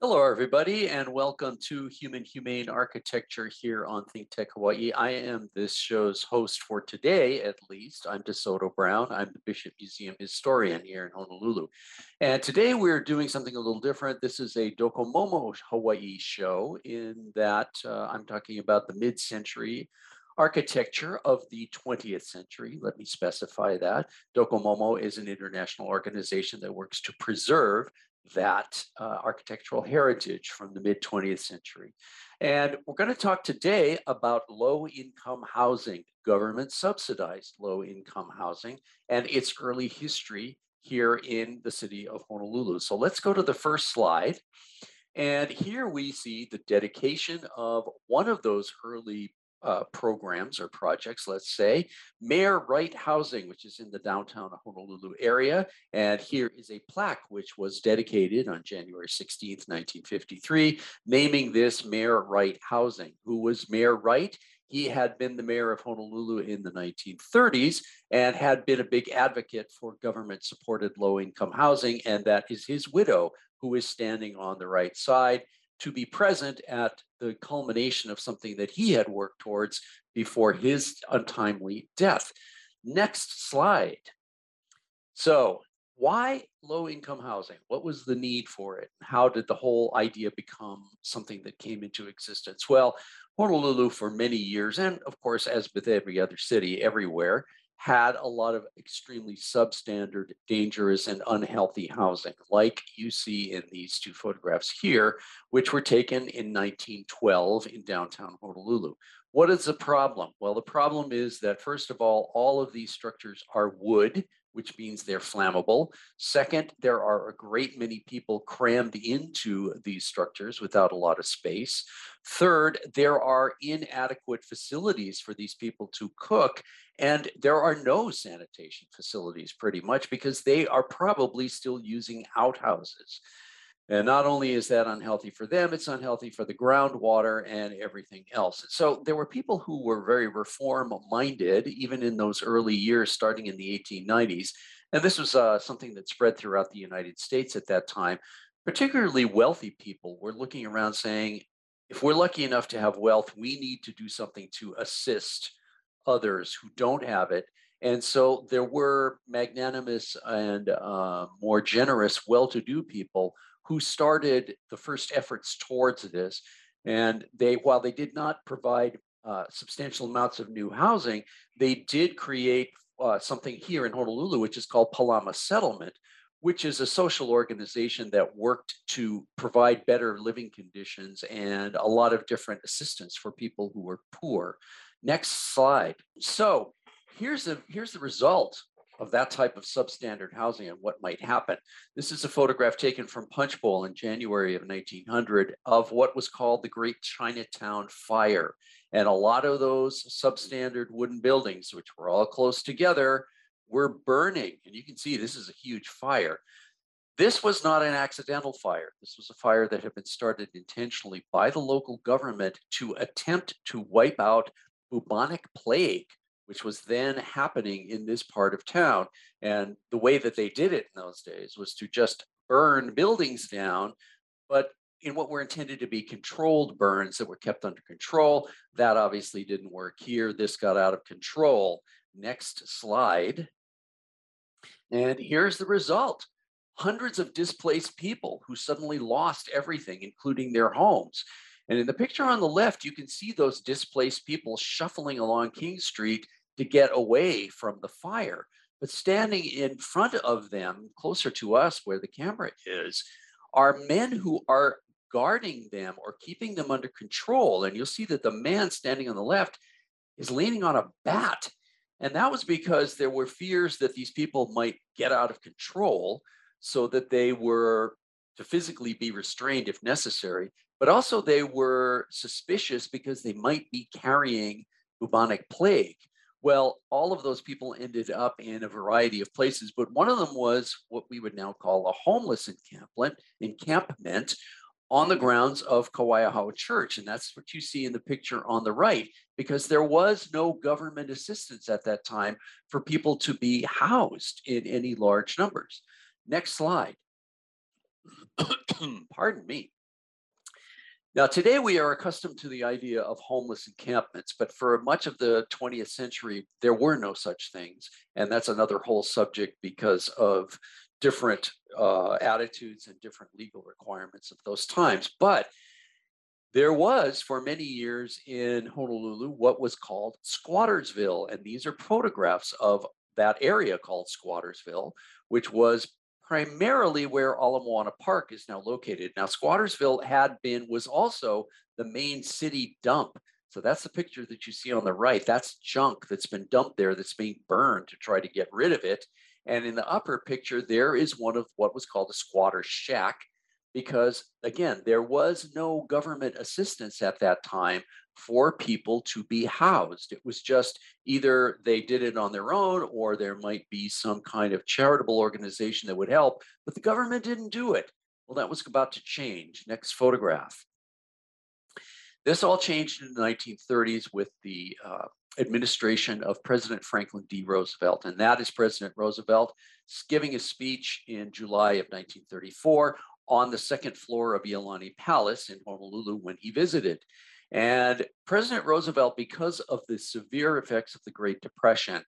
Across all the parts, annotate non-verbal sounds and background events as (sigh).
Hello, everybody, and welcome to Human Humane Architecture here on Think Tech Hawaii. I am this show's host for today, at least. I'm DeSoto Brown. I'm the Bishop Museum historian here in Honolulu. And today we're doing something a little different. This is a Docomomo Hawaii show in that uh, I'm talking about the mid-century architecture of the 20th century. Let me specify that. Docomomo is an international organization that works to preserve that uh, architectural heritage from the mid 20th century. And we're going to talk today about low income housing, government subsidized low income housing, and its early history here in the city of Honolulu. So let's go to the first slide. And here we see the dedication of one of those early uh, programs or projects, let's say. Mayor Wright Housing, which is in the downtown Honolulu area. And here is a plaque which was dedicated on January 16th, 1953, naming this Mayor Wright Housing. Who was Mayor Wright? He had been the mayor of Honolulu in the 1930s and had been a big advocate for government supported low income housing. And that is his widow, who is standing on the right side to be present at the culmination of something that he had worked towards before his untimely death. Next slide. So, why low income housing? What was the need for it? How did the whole idea become something that came into existence? Well, Honolulu, for many years, and of course, as with every other city everywhere, had a lot of extremely substandard, dangerous, and unhealthy housing, like you see in these two photographs here, which were taken in 1912 in downtown Honolulu. What is the problem? Well, the problem is that, first of all, all of these structures are wood, which means they're flammable. Second, there are a great many people crammed into these structures without a lot of space. Third, there are inadequate facilities for these people to cook, and there are no sanitation facilities pretty much because they are probably still using outhouses. And not only is that unhealthy for them, it's unhealthy for the groundwater and everything else. So there were people who were very reform minded, even in those early years, starting in the 1890s. And this was uh, something that spread throughout the United States at that time. Particularly wealthy people were looking around saying, if we're lucky enough to have wealth, we need to do something to assist others who don't have it. And so there were magnanimous and uh, more generous, well to do people who started the first efforts towards this. And they, while they did not provide uh, substantial amounts of new housing, they did create uh, something here in Honolulu, which is called Palama Settlement, which is a social organization that worked to provide better living conditions and a lot of different assistance for people who were poor. Next slide. So here's the here's the result of that type of substandard housing and what might happen. This is a photograph taken from Punchbowl in January of 1900 of what was called the Great Chinatown Fire. And a lot of those substandard wooden buildings, which were all close together, were burning. And you can see this is a huge fire. This was not an accidental fire. This was a fire that had been started intentionally by the local government to attempt to wipe out bubonic plague which was then happening in this part of town. And the way that they did it in those days was to just burn buildings down, but in what were intended to be controlled burns that were kept under control. That obviously didn't work here. This got out of control. Next slide. And here's the result hundreds of displaced people who suddenly lost everything, including their homes. And in the picture on the left, you can see those displaced people shuffling along King Street to get away from the fire. But standing in front of them, closer to us where the camera is, are men who are guarding them or keeping them under control. And you'll see that the man standing on the left is leaning on a bat. And that was because there were fears that these people might get out of control so that they were to physically be restrained if necessary, but also they were suspicious because they might be carrying bubonic plague. Well, all of those people ended up in a variety of places, but one of them was what we would now call a homeless encampment, encampment on the grounds of Kawaiahao Church. And that's what you see in the picture on the right, because there was no government assistance at that time for people to be housed in any large numbers. Next slide. (coughs) Pardon me. Now, today we are accustomed to the idea of homeless encampments, but for much of the 20th century, there were no such things. And that's another whole subject because of different uh, attitudes and different legal requirements of those times. But there was, for many years in Honolulu, what was called Squattersville. And these are photographs of that area called Squattersville, which was primarily where Ala Moana Park is now located. Now, Squattersville had been, was also the main city dump. So that's the picture that you see on the right. That's junk that's been dumped there that's being burned to try to get rid of it. And in the upper picture, there is one of what was called a squatter shack, because again, there was no government assistance at that time for people to be housed. It was just either they did it on their own or there might be some kind of charitable organization that would help, but the government didn't do it. Well, that was about to change. Next photograph. This all changed in the 1930s with the uh, administration of President Franklin D. Roosevelt. And that is President Roosevelt giving a speech in July of 1934 on the second floor of Iolani Palace in Honolulu when he visited. And President Roosevelt, because of the severe effects of the Great Depression,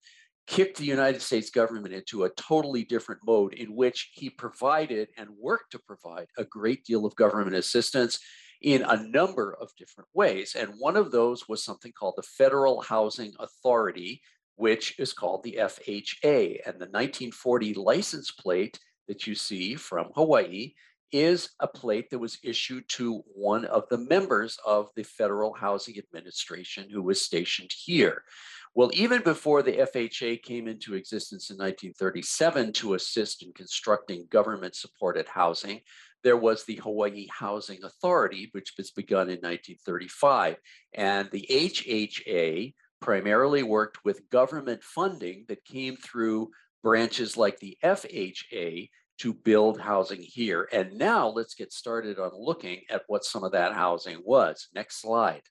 kicked the United States government into a totally different mode in which he provided and worked to provide a great deal of government assistance in a number of different ways. And one of those was something called the Federal Housing Authority, which is called the FHA. And the 1940 license plate that you see from Hawaii is a plate that was issued to one of the members of the Federal Housing Administration who was stationed here. Well, even before the FHA came into existence in 1937 to assist in constructing government supported housing, there was the Hawaii Housing Authority, which was begun in 1935. And the HHA primarily worked with government funding that came through branches like the FHA to build housing here. And now let's get started on looking at what some of that housing was. Next slide.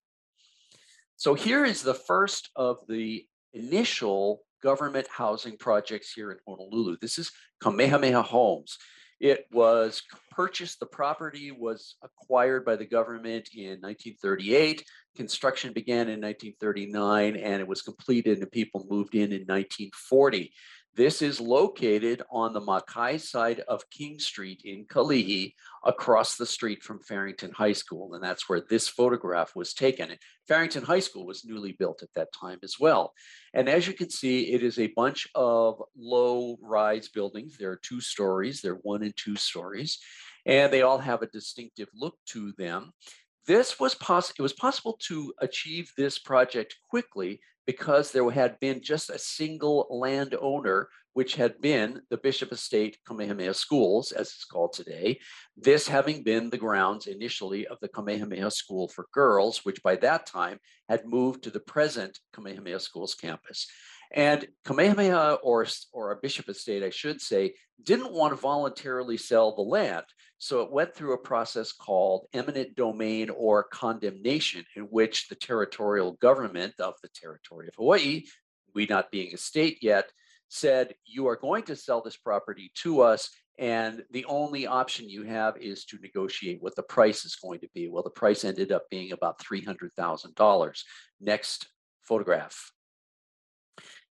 So here is the first of the initial government housing projects here in Honolulu. This is Kamehameha Homes. It was purchased, the property was acquired by the government in 1938. Construction began in 1939 and it was completed and people moved in in 1940. This is located on the Makai side of King Street in Kalihi, across the street from Farrington High School. And that's where this photograph was taken. And Farrington High School was newly built at that time as well. And as you can see, it is a bunch of low rise buildings. There are two stories, they're one and two stories, and they all have a distinctive look to them. This was possible, it was possible to achieve this project quickly because there had been just a single landowner, which had been the Bishop Estate Kamehameha Schools, as it's called today, this having been the grounds initially of the Kamehameha School for Girls, which by that time had moved to the present Kamehameha Schools campus. And Kamehameha, or, or a bishop estate, I should say, didn't want to voluntarily sell the land. So it went through a process called eminent domain or condemnation, in which the territorial government of the territory of Hawaii, we not being a state yet, said, You are going to sell this property to us. And the only option you have is to negotiate what the price is going to be. Well, the price ended up being about $300,000. Next photograph.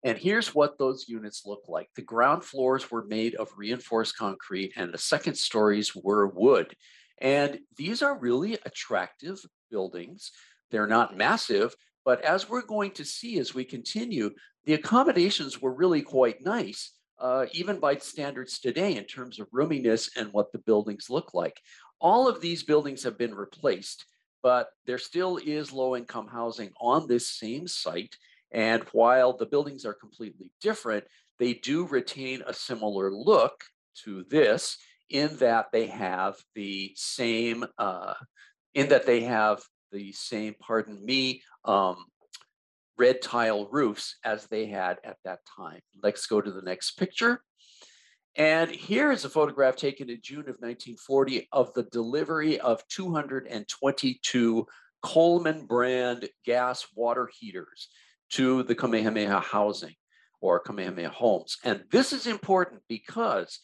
And here's what those units look like. The ground floors were made of reinforced concrete and the second stories were wood. And these are really attractive buildings. They're not massive, but as we're going to see as we continue, the accommodations were really quite nice, uh, even by standards today in terms of roominess and what the buildings look like. All of these buildings have been replaced, but there still is low income housing on this same site. And while the buildings are completely different, they do retain a similar look to this in that they have the same, uh, in that they have the same, pardon me, um, red tile roofs as they had at that time. Let's go to the next picture. And here is a photograph taken in June of 1940 of the delivery of 222 Coleman brand gas water heaters to the Kamehameha housing or Kamehameha homes. And this is important because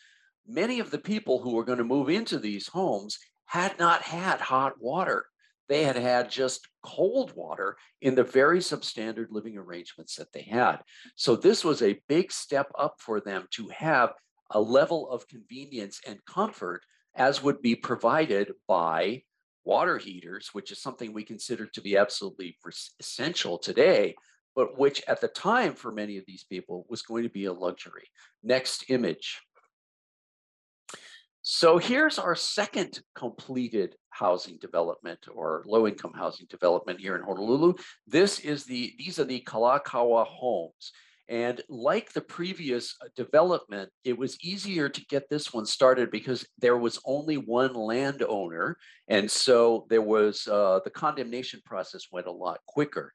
many of the people who were going to move into these homes had not had hot water. they had had just cold water in the very substandard living arrangements that they had. So this was a big step up for them to have a level of convenience and comfort as would be provided by water heaters, which is something we consider to be absolutely essential today, but which at the time for many of these people was going to be a luxury. Next image. So here's our second completed housing development or low income housing development here in Honolulu. This is the, these are the Kalakaua homes. And like the previous uh, development, it was easier to get this one started because there was only one landowner. And so there was, uh, the condemnation process went a lot quicker.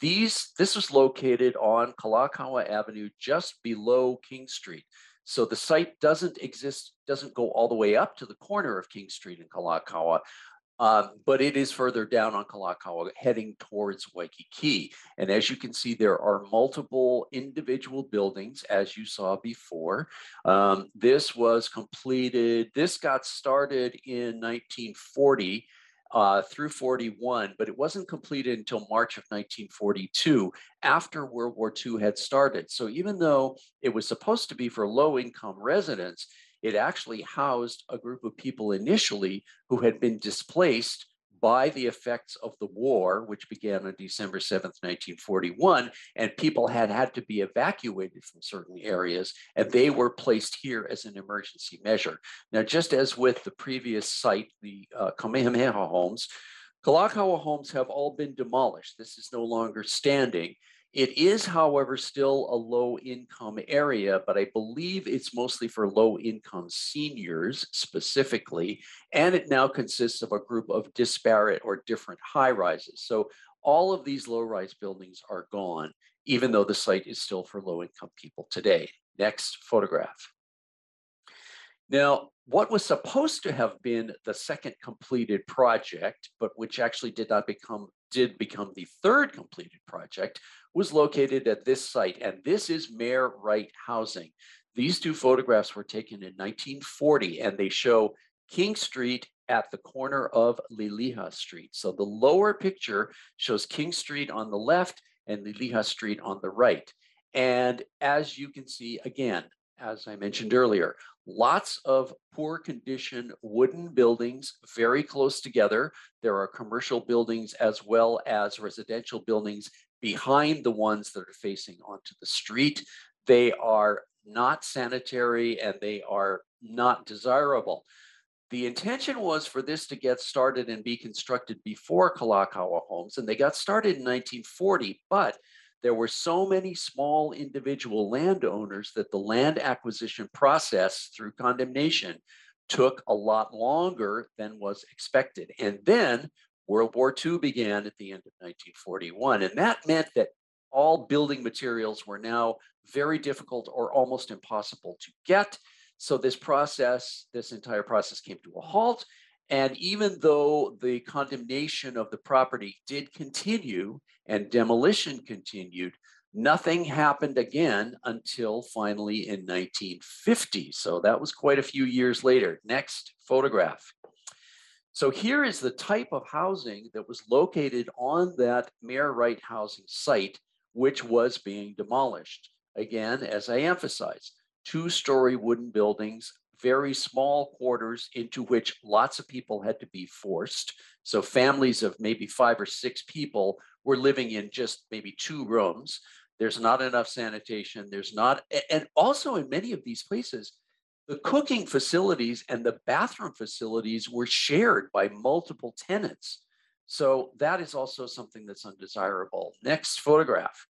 These, this was located on Kalakaua Avenue, just below King Street. So the site doesn't exist, doesn't go all the way up to the corner of King Street and Kalakaua, uh, but it is further down on Kalakaua, heading towards Waikiki. And as you can see, there are multiple individual buildings, as you saw before. Um, this was completed, this got started in 1940 uh, through 41, but it wasn't completed until March of 1942 after World War II had started. So even though it was supposed to be for low income residents, it actually housed a group of people initially who had been displaced by the effects of the war, which began on December 7th, 1941, and people had had to be evacuated from certain areas, and they were placed here as an emergency measure. Now, just as with the previous site, the uh, Kamehameha homes, Kalakaua homes have all been demolished. This is no longer standing, it is, however, still a low income area, but I believe it's mostly for low income seniors specifically. And it now consists of a group of disparate or different high rises. So all of these low rise buildings are gone, even though the site is still for low income people today. Next photograph. Now, what was supposed to have been the second completed project, but which actually did not become did become the third completed project was located at this site. And this is Mayor Wright Housing. These two photographs were taken in 1940 and they show King Street at the corner of Liliha Street. So the lower picture shows King Street on the left and Liliha Street on the right. And as you can see, again, as I mentioned earlier, lots of poor condition wooden buildings very close together. There are commercial buildings as well as residential buildings behind the ones that are facing onto the street. They are not sanitary and they are not desirable. The intention was for this to get started and be constructed before Kalakaua homes, and they got started in 1940, but there were so many small individual landowners that the land acquisition process through condemnation took a lot longer than was expected. And then World War II began at the end of 1941. And that meant that all building materials were now very difficult or almost impossible to get. So this process, this entire process came to a halt. And even though the condemnation of the property did continue and demolition continued, nothing happened again until finally in 1950. So that was quite a few years later. Next photograph. So here is the type of housing that was located on that Mayor Wright housing site, which was being demolished. Again, as I emphasize, two-story wooden buildings, very small quarters into which lots of people had to be forced. So families of maybe five or six people were living in just maybe two rooms. There's not enough sanitation. There's not, and also in many of these places, the cooking facilities and the bathroom facilities were shared by multiple tenants. So that is also something that's undesirable. Next photograph.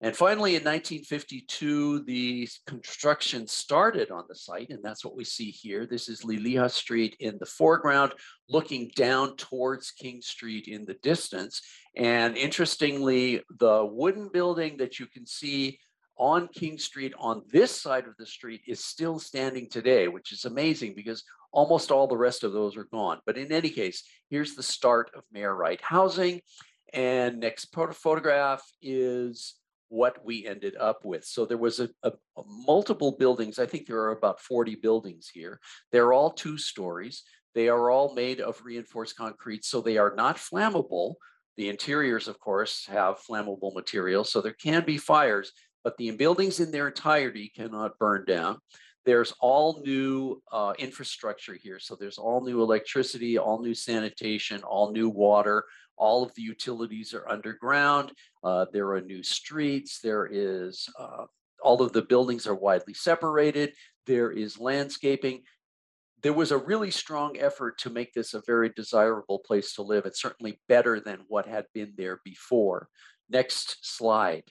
And finally, in 1952, the construction started on the site, and that's what we see here. This is Liliha Street in the foreground, looking down towards King Street in the distance. And interestingly, the wooden building that you can see on King Street on this side of the street is still standing today, which is amazing because almost all the rest of those are gone. But in any case, here's the start of Mayor Wright housing. And next photograph is what we ended up with. So there was a, a, a, multiple buildings. I think there are about 40 buildings here. They're all two stories. They are all made of reinforced concrete, so they are not flammable. The interiors, of course, have flammable material, so there can be fires, but the buildings in their entirety cannot burn down. There's all new uh, infrastructure here. So there's all new electricity, all new sanitation, all new water. All of the utilities are underground. Uh, there are new streets. There is, uh, all of the buildings are widely separated. There is landscaping. There was a really strong effort to make this a very desirable place to live. It's certainly better than what had been there before. Next slide.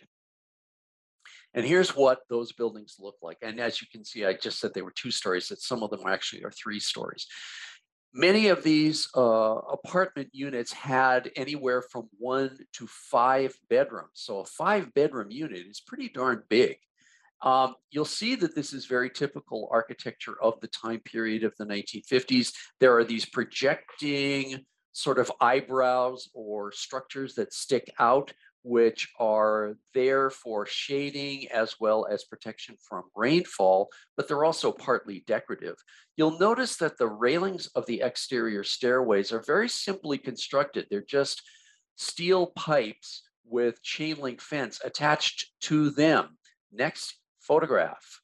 And here's what those buildings look like. And as you can see, I just said they were two stories, that some of them actually are three stories. Many of these uh, apartment units had anywhere from one to five bedrooms. So a five bedroom unit is pretty darn big. Um, you'll see that this is very typical architecture of the time period of the 1950s. There are these projecting sort of eyebrows or structures that stick out which are there for shading as well as protection from rainfall, but they're also partly decorative. You'll notice that the railings of the exterior stairways are very simply constructed. They're just steel pipes with chain link fence attached to them. Next photograph.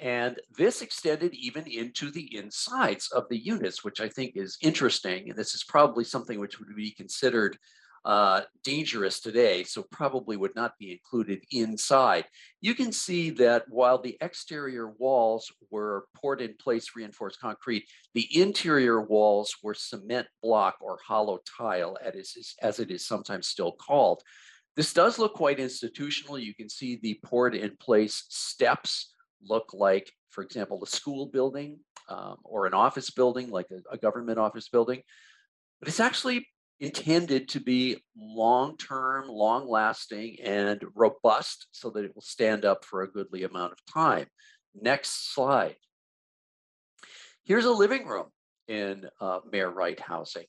And this extended even into the insides of the units, which I think is interesting. And this is probably something which would be considered uh, dangerous today, so probably would not be included inside. You can see that while the exterior walls were poured in place reinforced concrete, the interior walls were cement block or hollow tile, as, it is sometimes still called. This does look quite institutional. You can see the poured in place steps look like, for example, a school building um, or an office building, like a, a government office building. But it's actually intended to be long-term, long-lasting, and robust so that it will stand up for a goodly amount of time. Next slide. Here's a living room in uh, Mayor Wright housing.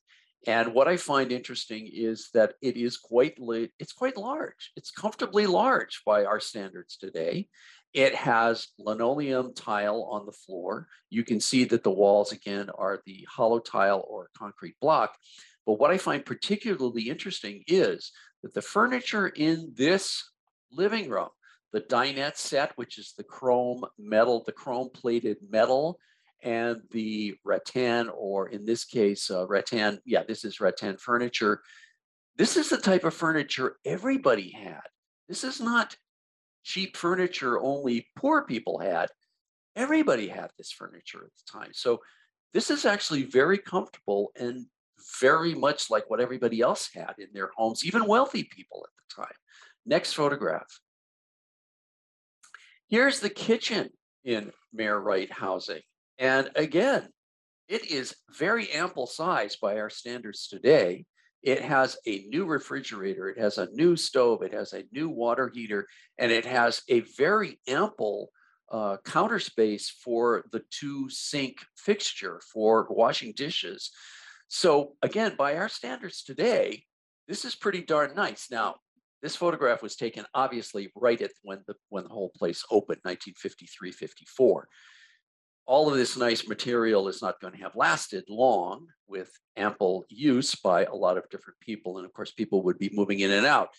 And what I find interesting is that it is quite it's quite large. It's comfortably large by our standards today. It has linoleum tile on the floor. You can see that the walls again are the hollow tile or concrete block. But what I find particularly interesting is that the furniture in this living room, the dinette set, which is the chrome metal, the chrome plated metal, and the rattan, or in this case, uh, rattan, yeah, this is rattan furniture. This is the type of furniture everybody had. This is not cheap furniture only poor people had. Everybody had this furniture at the time. So this is actually very comfortable and very much like what everybody else had in their homes, even wealthy people at the time. Next photograph. Here's the kitchen in Mayor Wright housing. And again, it is very ample size by our standards today. It has a new refrigerator, it has a new stove, it has a new water heater, and it has a very ample uh, counter space for the two sink fixture for washing dishes. So again, by our standards today, this is pretty darn nice. Now, this photograph was taken obviously right at when the when the whole place opened, 1953, 54. All of this nice material is not going to have lasted long with ample use by a lot of different people. And of course, people would be moving in and out.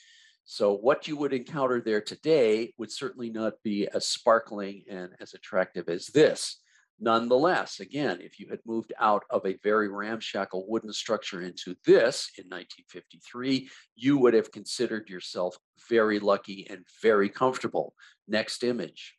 So what you would encounter there today would certainly not be as sparkling and as attractive as this. Nonetheless, again, if you had moved out of a very ramshackle wooden structure into this in 1953, you would have considered yourself very lucky and very comfortable. Next image.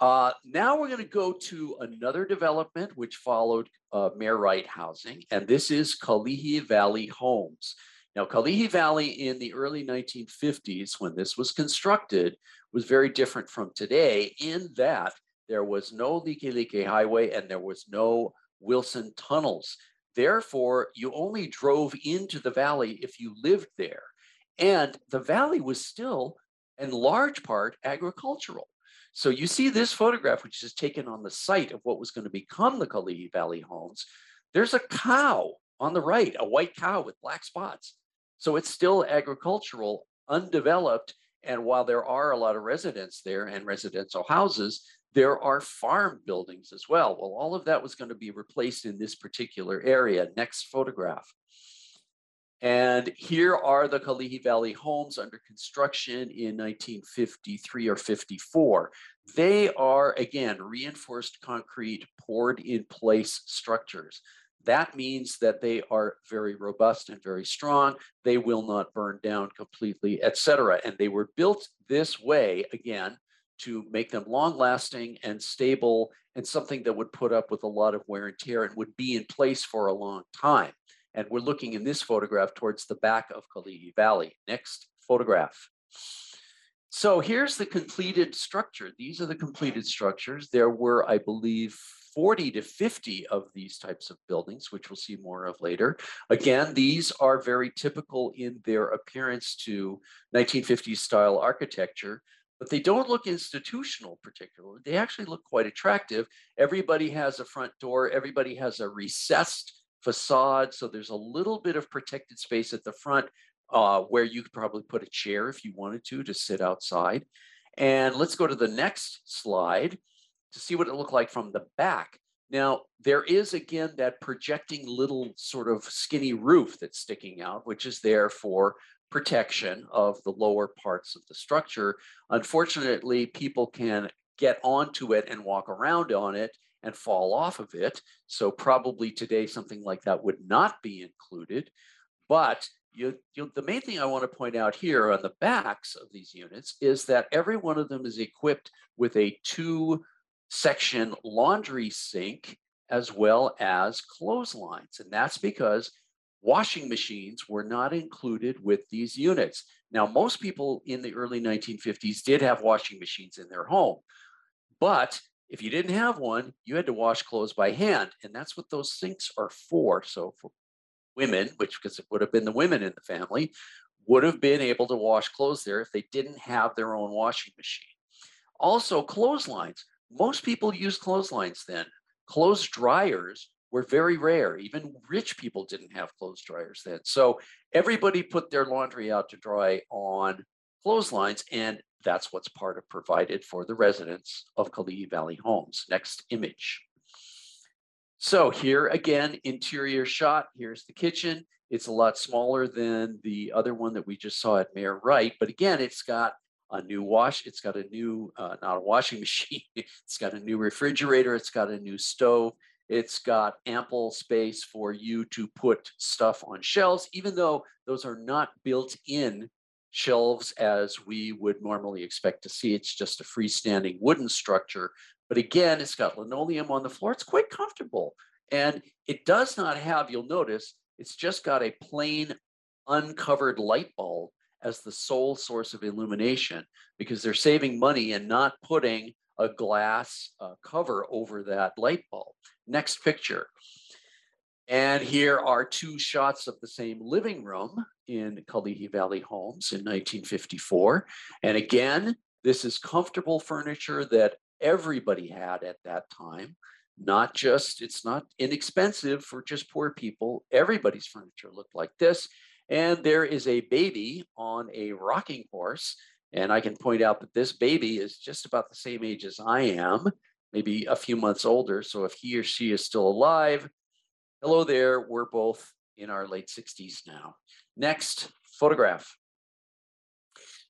Uh, now we're going to go to another development which followed uh, Mayor Wright housing, and this is Kalihi Valley Homes. Now, Kalihi Valley in the early 1950s, when this was constructed, was very different from today in that there was no Likelike Highway and there was no Wilson tunnels. Therefore, you only drove into the valley if you lived there. And the valley was still, in large part, agricultural. So you see this photograph, which is taken on the site of what was going to become the Kalihi Valley homes. There's a cow on the right, a white cow with black spots. So it's still agricultural, undeveloped. And while there are a lot of residents there and residential houses, There are farm buildings as well. Well, all of that was going to be replaced in this particular area. Next photograph. And here are the Kalihi Valley homes under construction in 1953 or 54. They are, again, reinforced concrete poured in place structures. That means that they are very robust and very strong. They will not burn down completely, etc. And they were built this way, again, to make them long lasting and stable and something that would put up with a lot of wear and tear and would be in place for a long time. And we're looking in this photograph towards the back of Kalihi Valley. Next photograph. So here's the completed structure. These are the completed structures. There were, I believe, 40 to 50 of these types of buildings, which we'll see more of later. Again, these are very typical in their appearance to 1950s style architecture, but they don't look institutional particularly. They actually look quite attractive. Everybody has a front door. Everybody has a recessed facade. So there's a little bit of protected space at the front uh, where you could probably put a chair if you wanted to, to sit outside. And let's go to the next slide to see what it looked like from the back. Now, there is again that projecting little sort of skinny roof that's sticking out, which is there for protection of the lower parts of the structure. Unfortunately, people can get onto it and walk around on it and fall off of it. So probably today something like that would not be included. But you, you, the main thing I want to point out here on the backs of these units is that every one of them is equipped with a two section laundry sink as well as clotheslines. And that's because washing machines were not included with these units. Now, most people in the early 1950s did have washing machines in their home, but if you didn't have one, you had to wash clothes by hand. And that's what those sinks are for. So for women, which because it would have been the women in the family, would have been able to wash clothes there if they didn't have their own washing machine. Also, clotheslines. Most people used clotheslines then. Clothes dryers were very rare. Even rich people didn't have clothes dryers then. So everybody put their laundry out to dry on clotheslines. And that's what's part of provided for the residents of Kalihi Valley homes. Next image. So here again, interior shot. Here's the kitchen. It's a lot smaller than the other one that we just saw at Mayor Wright. But again, it's got a new wash. It's got a new, uh, not a washing (laughs) machine. It's got a new refrigerator. It's got a new stove. It's got ample space for you to put stuff on shelves, even though those are not built in shelves as we would normally expect to see. It's just a freestanding wooden structure. But again, it's got linoleum on the floor. It's quite comfortable. And it does not have, you'll notice, it's just got a plain uncovered light bulb as the sole source of illumination because they're saving money and not putting a glass uh, cover over that light bulb. Next picture. And here are two shots of the same living room in Kalihi Valley Homes in 1954. And again, this is comfortable furniture that everybody had at that time. Not just, it's not inexpensive for just poor people. Everybody's furniture looked like this. And there is a baby on a rocking horse. And I can point out that this baby is just about the same age as I am, maybe a few months older. So if he or she is still alive, Hello there, we're both in our late 60s now. Next photograph.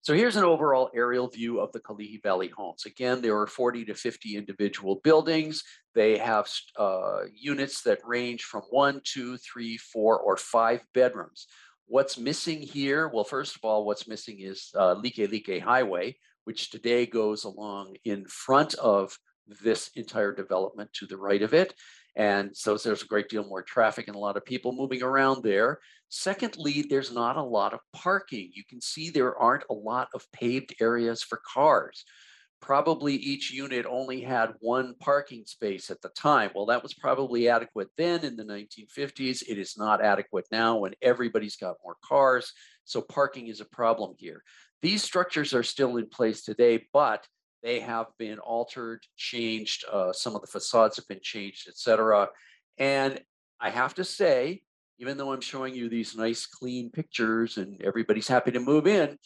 So here's an overall aerial view of the Kalihi Valley homes. Again, there are 40 to 50 individual buildings. They have uh, units that range from one, two, three, four, or five bedrooms. What's missing here? Well, first of all, what's missing is uh, Likelike Highway, which today goes along in front of this entire development to the right of it. And so there's a great deal more traffic and a lot of people moving around there. Secondly, there's not a lot of parking. You can see there aren't a lot of paved areas for cars. Probably each unit only had one parking space at the time. Well, that was probably adequate then in the 1950s. It is not adequate now when everybody's got more cars. So parking is a problem here. These structures are still in place today, but they have been altered, changed. Uh, some of the facades have been changed, etc. And I have to say, even though I'm showing you these nice, clean pictures and everybody's happy to move in,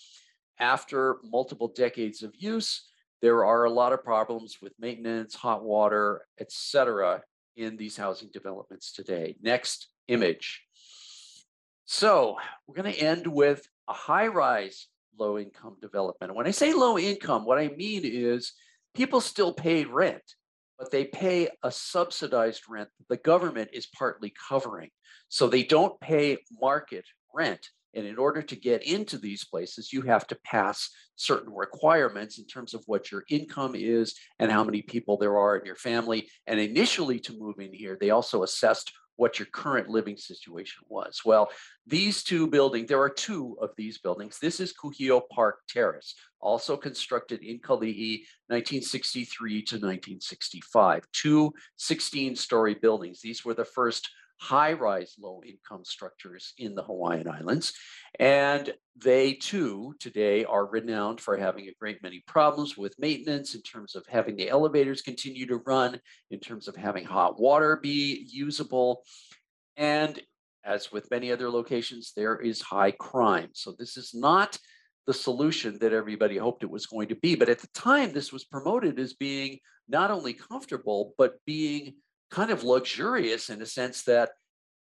after multiple decades of use, there are a lot of problems with maintenance, hot water, etc. in these housing developments today. Next image. So we're going to end with a high-rise low-income development. When I say low income, what I mean is people still pay rent, but they pay a subsidized rent that the government is partly covering. So they don't pay market rent. And in order to get into these places, you have to pass certain requirements in terms of what your income is and how many people there are in your family. And initially, to move in here, they also assessed what your current living situation was. Well, these two buildings, there are two of these buildings. This is Kuhio Park Terrace, also constructed in Kalihi, 1963 to 1965. Two 16-story buildings. These were the first high-rise low-income structures in the Hawaiian Islands. And they too today are renowned for having a great many problems with maintenance in terms of having the elevators continue to run, in terms of having hot water be usable. And as with many other locations, there is high crime. So this is not the solution that everybody hoped it was going to be. But at the time, this was promoted as being not only comfortable, but being kind of luxurious in a sense that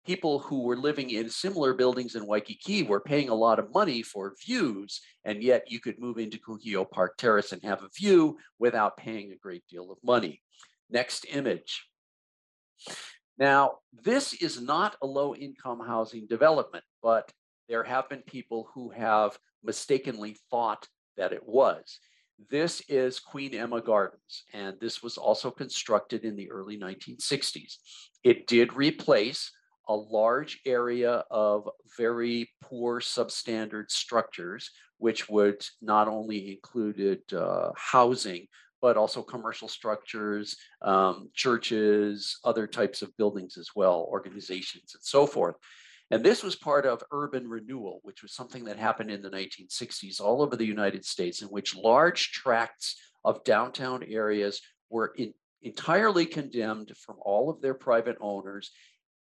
people who were living in similar buildings in Waikiki were paying a lot of money for views, and yet you could move into Kuhio Park Terrace and have a view without paying a great deal of money. Next image. Now, this is not a low income housing development, but there have been people who have mistakenly thought that it was. This is Queen Emma Gardens, and this was also constructed in the early 1960s. It did replace a large area of very poor substandard structures, which would not only included uh, housing, but also commercial structures, um, churches, other types of buildings as well, organizations and so forth. And this was part of urban renewal, which was something that happened in the 1960s all over the United States, in which large tracts of downtown areas were in, entirely condemned from all of their private owners.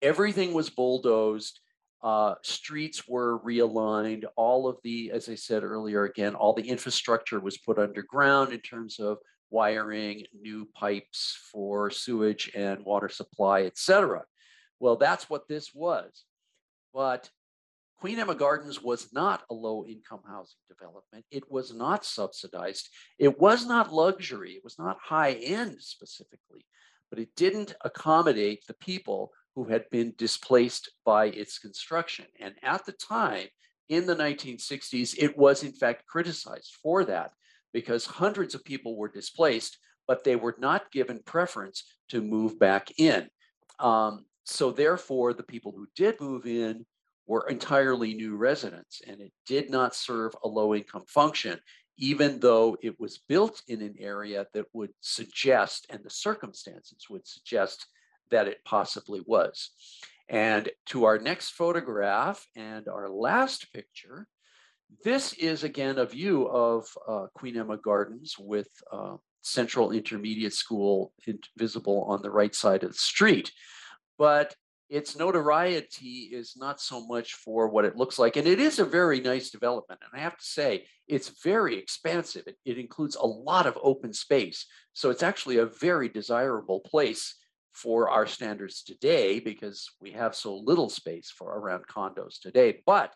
Everything was bulldozed. Uh, streets were realigned. All of the, as I said earlier, again, all the infrastructure was put underground in terms of wiring, new pipes for sewage and water supply, et cetera. Well, that's what this was. But Queen Emma Gardens was not a low income housing development. It was not subsidized. It was not luxury. It was not high end specifically, but it didn't accommodate the people who had been displaced by its construction. And at the time, in the 1960s, it was in fact criticized for that because hundreds of people were displaced, but they were not given preference to move back in. Um, so therefore, the people who did move in were entirely new residents, and it did not serve a low income function, even though it was built in an area that would suggest, and the circumstances would suggest that it possibly was. And to our next photograph and our last picture, this is again a view of uh, Queen Emma Gardens with uh, Central Intermediate School visible on the right side of the street but its notoriety is not so much for what it looks like. And it is a very nice development. And I have to say, it's very expansive. It, it, includes a lot of open space. So it's actually a very desirable place for our standards today because we have so little space for around condos today. But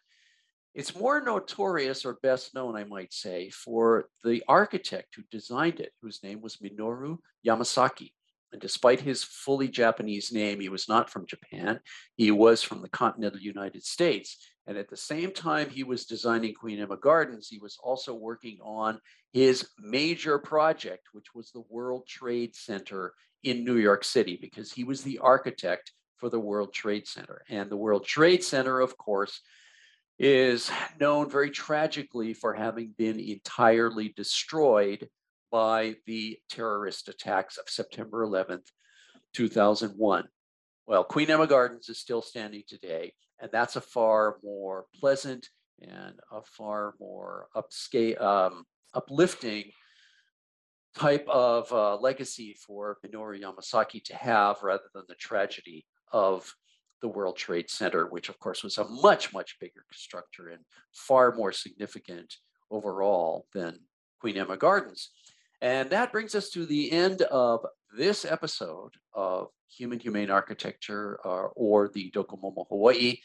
it's more notorious or best known, I might say, for the architect who designed it, whose name was Minoru Yamasaki. And despite his fully Japanese name, he was not from Japan. He was from the continental United States. And at the same time he was designing Queen Emma Gardens, he was also working on his major project, which was the World Trade Center in New York City, because he was the architect for the World Trade Center. And the World Trade Center, of course, is known very tragically for having been entirely destroyed by the terrorist attacks of September 11th, 2001. Well, Queen Emma Gardens is still standing today, and that's a far more pleasant and a far more upscale, um, uplifting type of uh, legacy for Minoru Yamasaki to have rather than the tragedy of the World Trade Center, which of course was a much, much bigger structure and far more significant overall than Queen Emma Gardens. And that brings us to the end of this episode of Human Humane Architecture uh, or the Docomomo Hawaii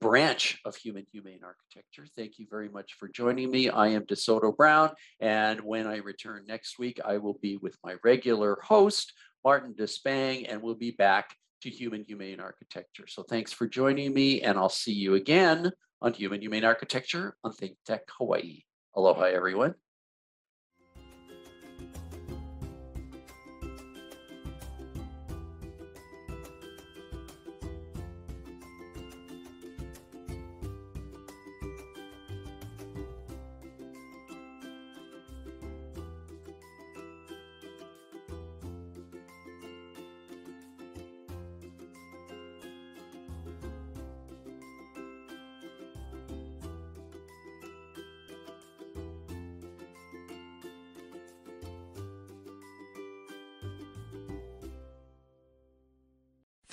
branch of Human Humane Architecture. Thank you very much for joining me. I am DeSoto Brown, and when I return next week, I will be with my regular host, Martin Despang, and we'll be back to Human Humane Architecture. So thanks for joining me, and I'll see you again on Human Humane Architecture on Think Tech Hawaii. Aloha, everyone.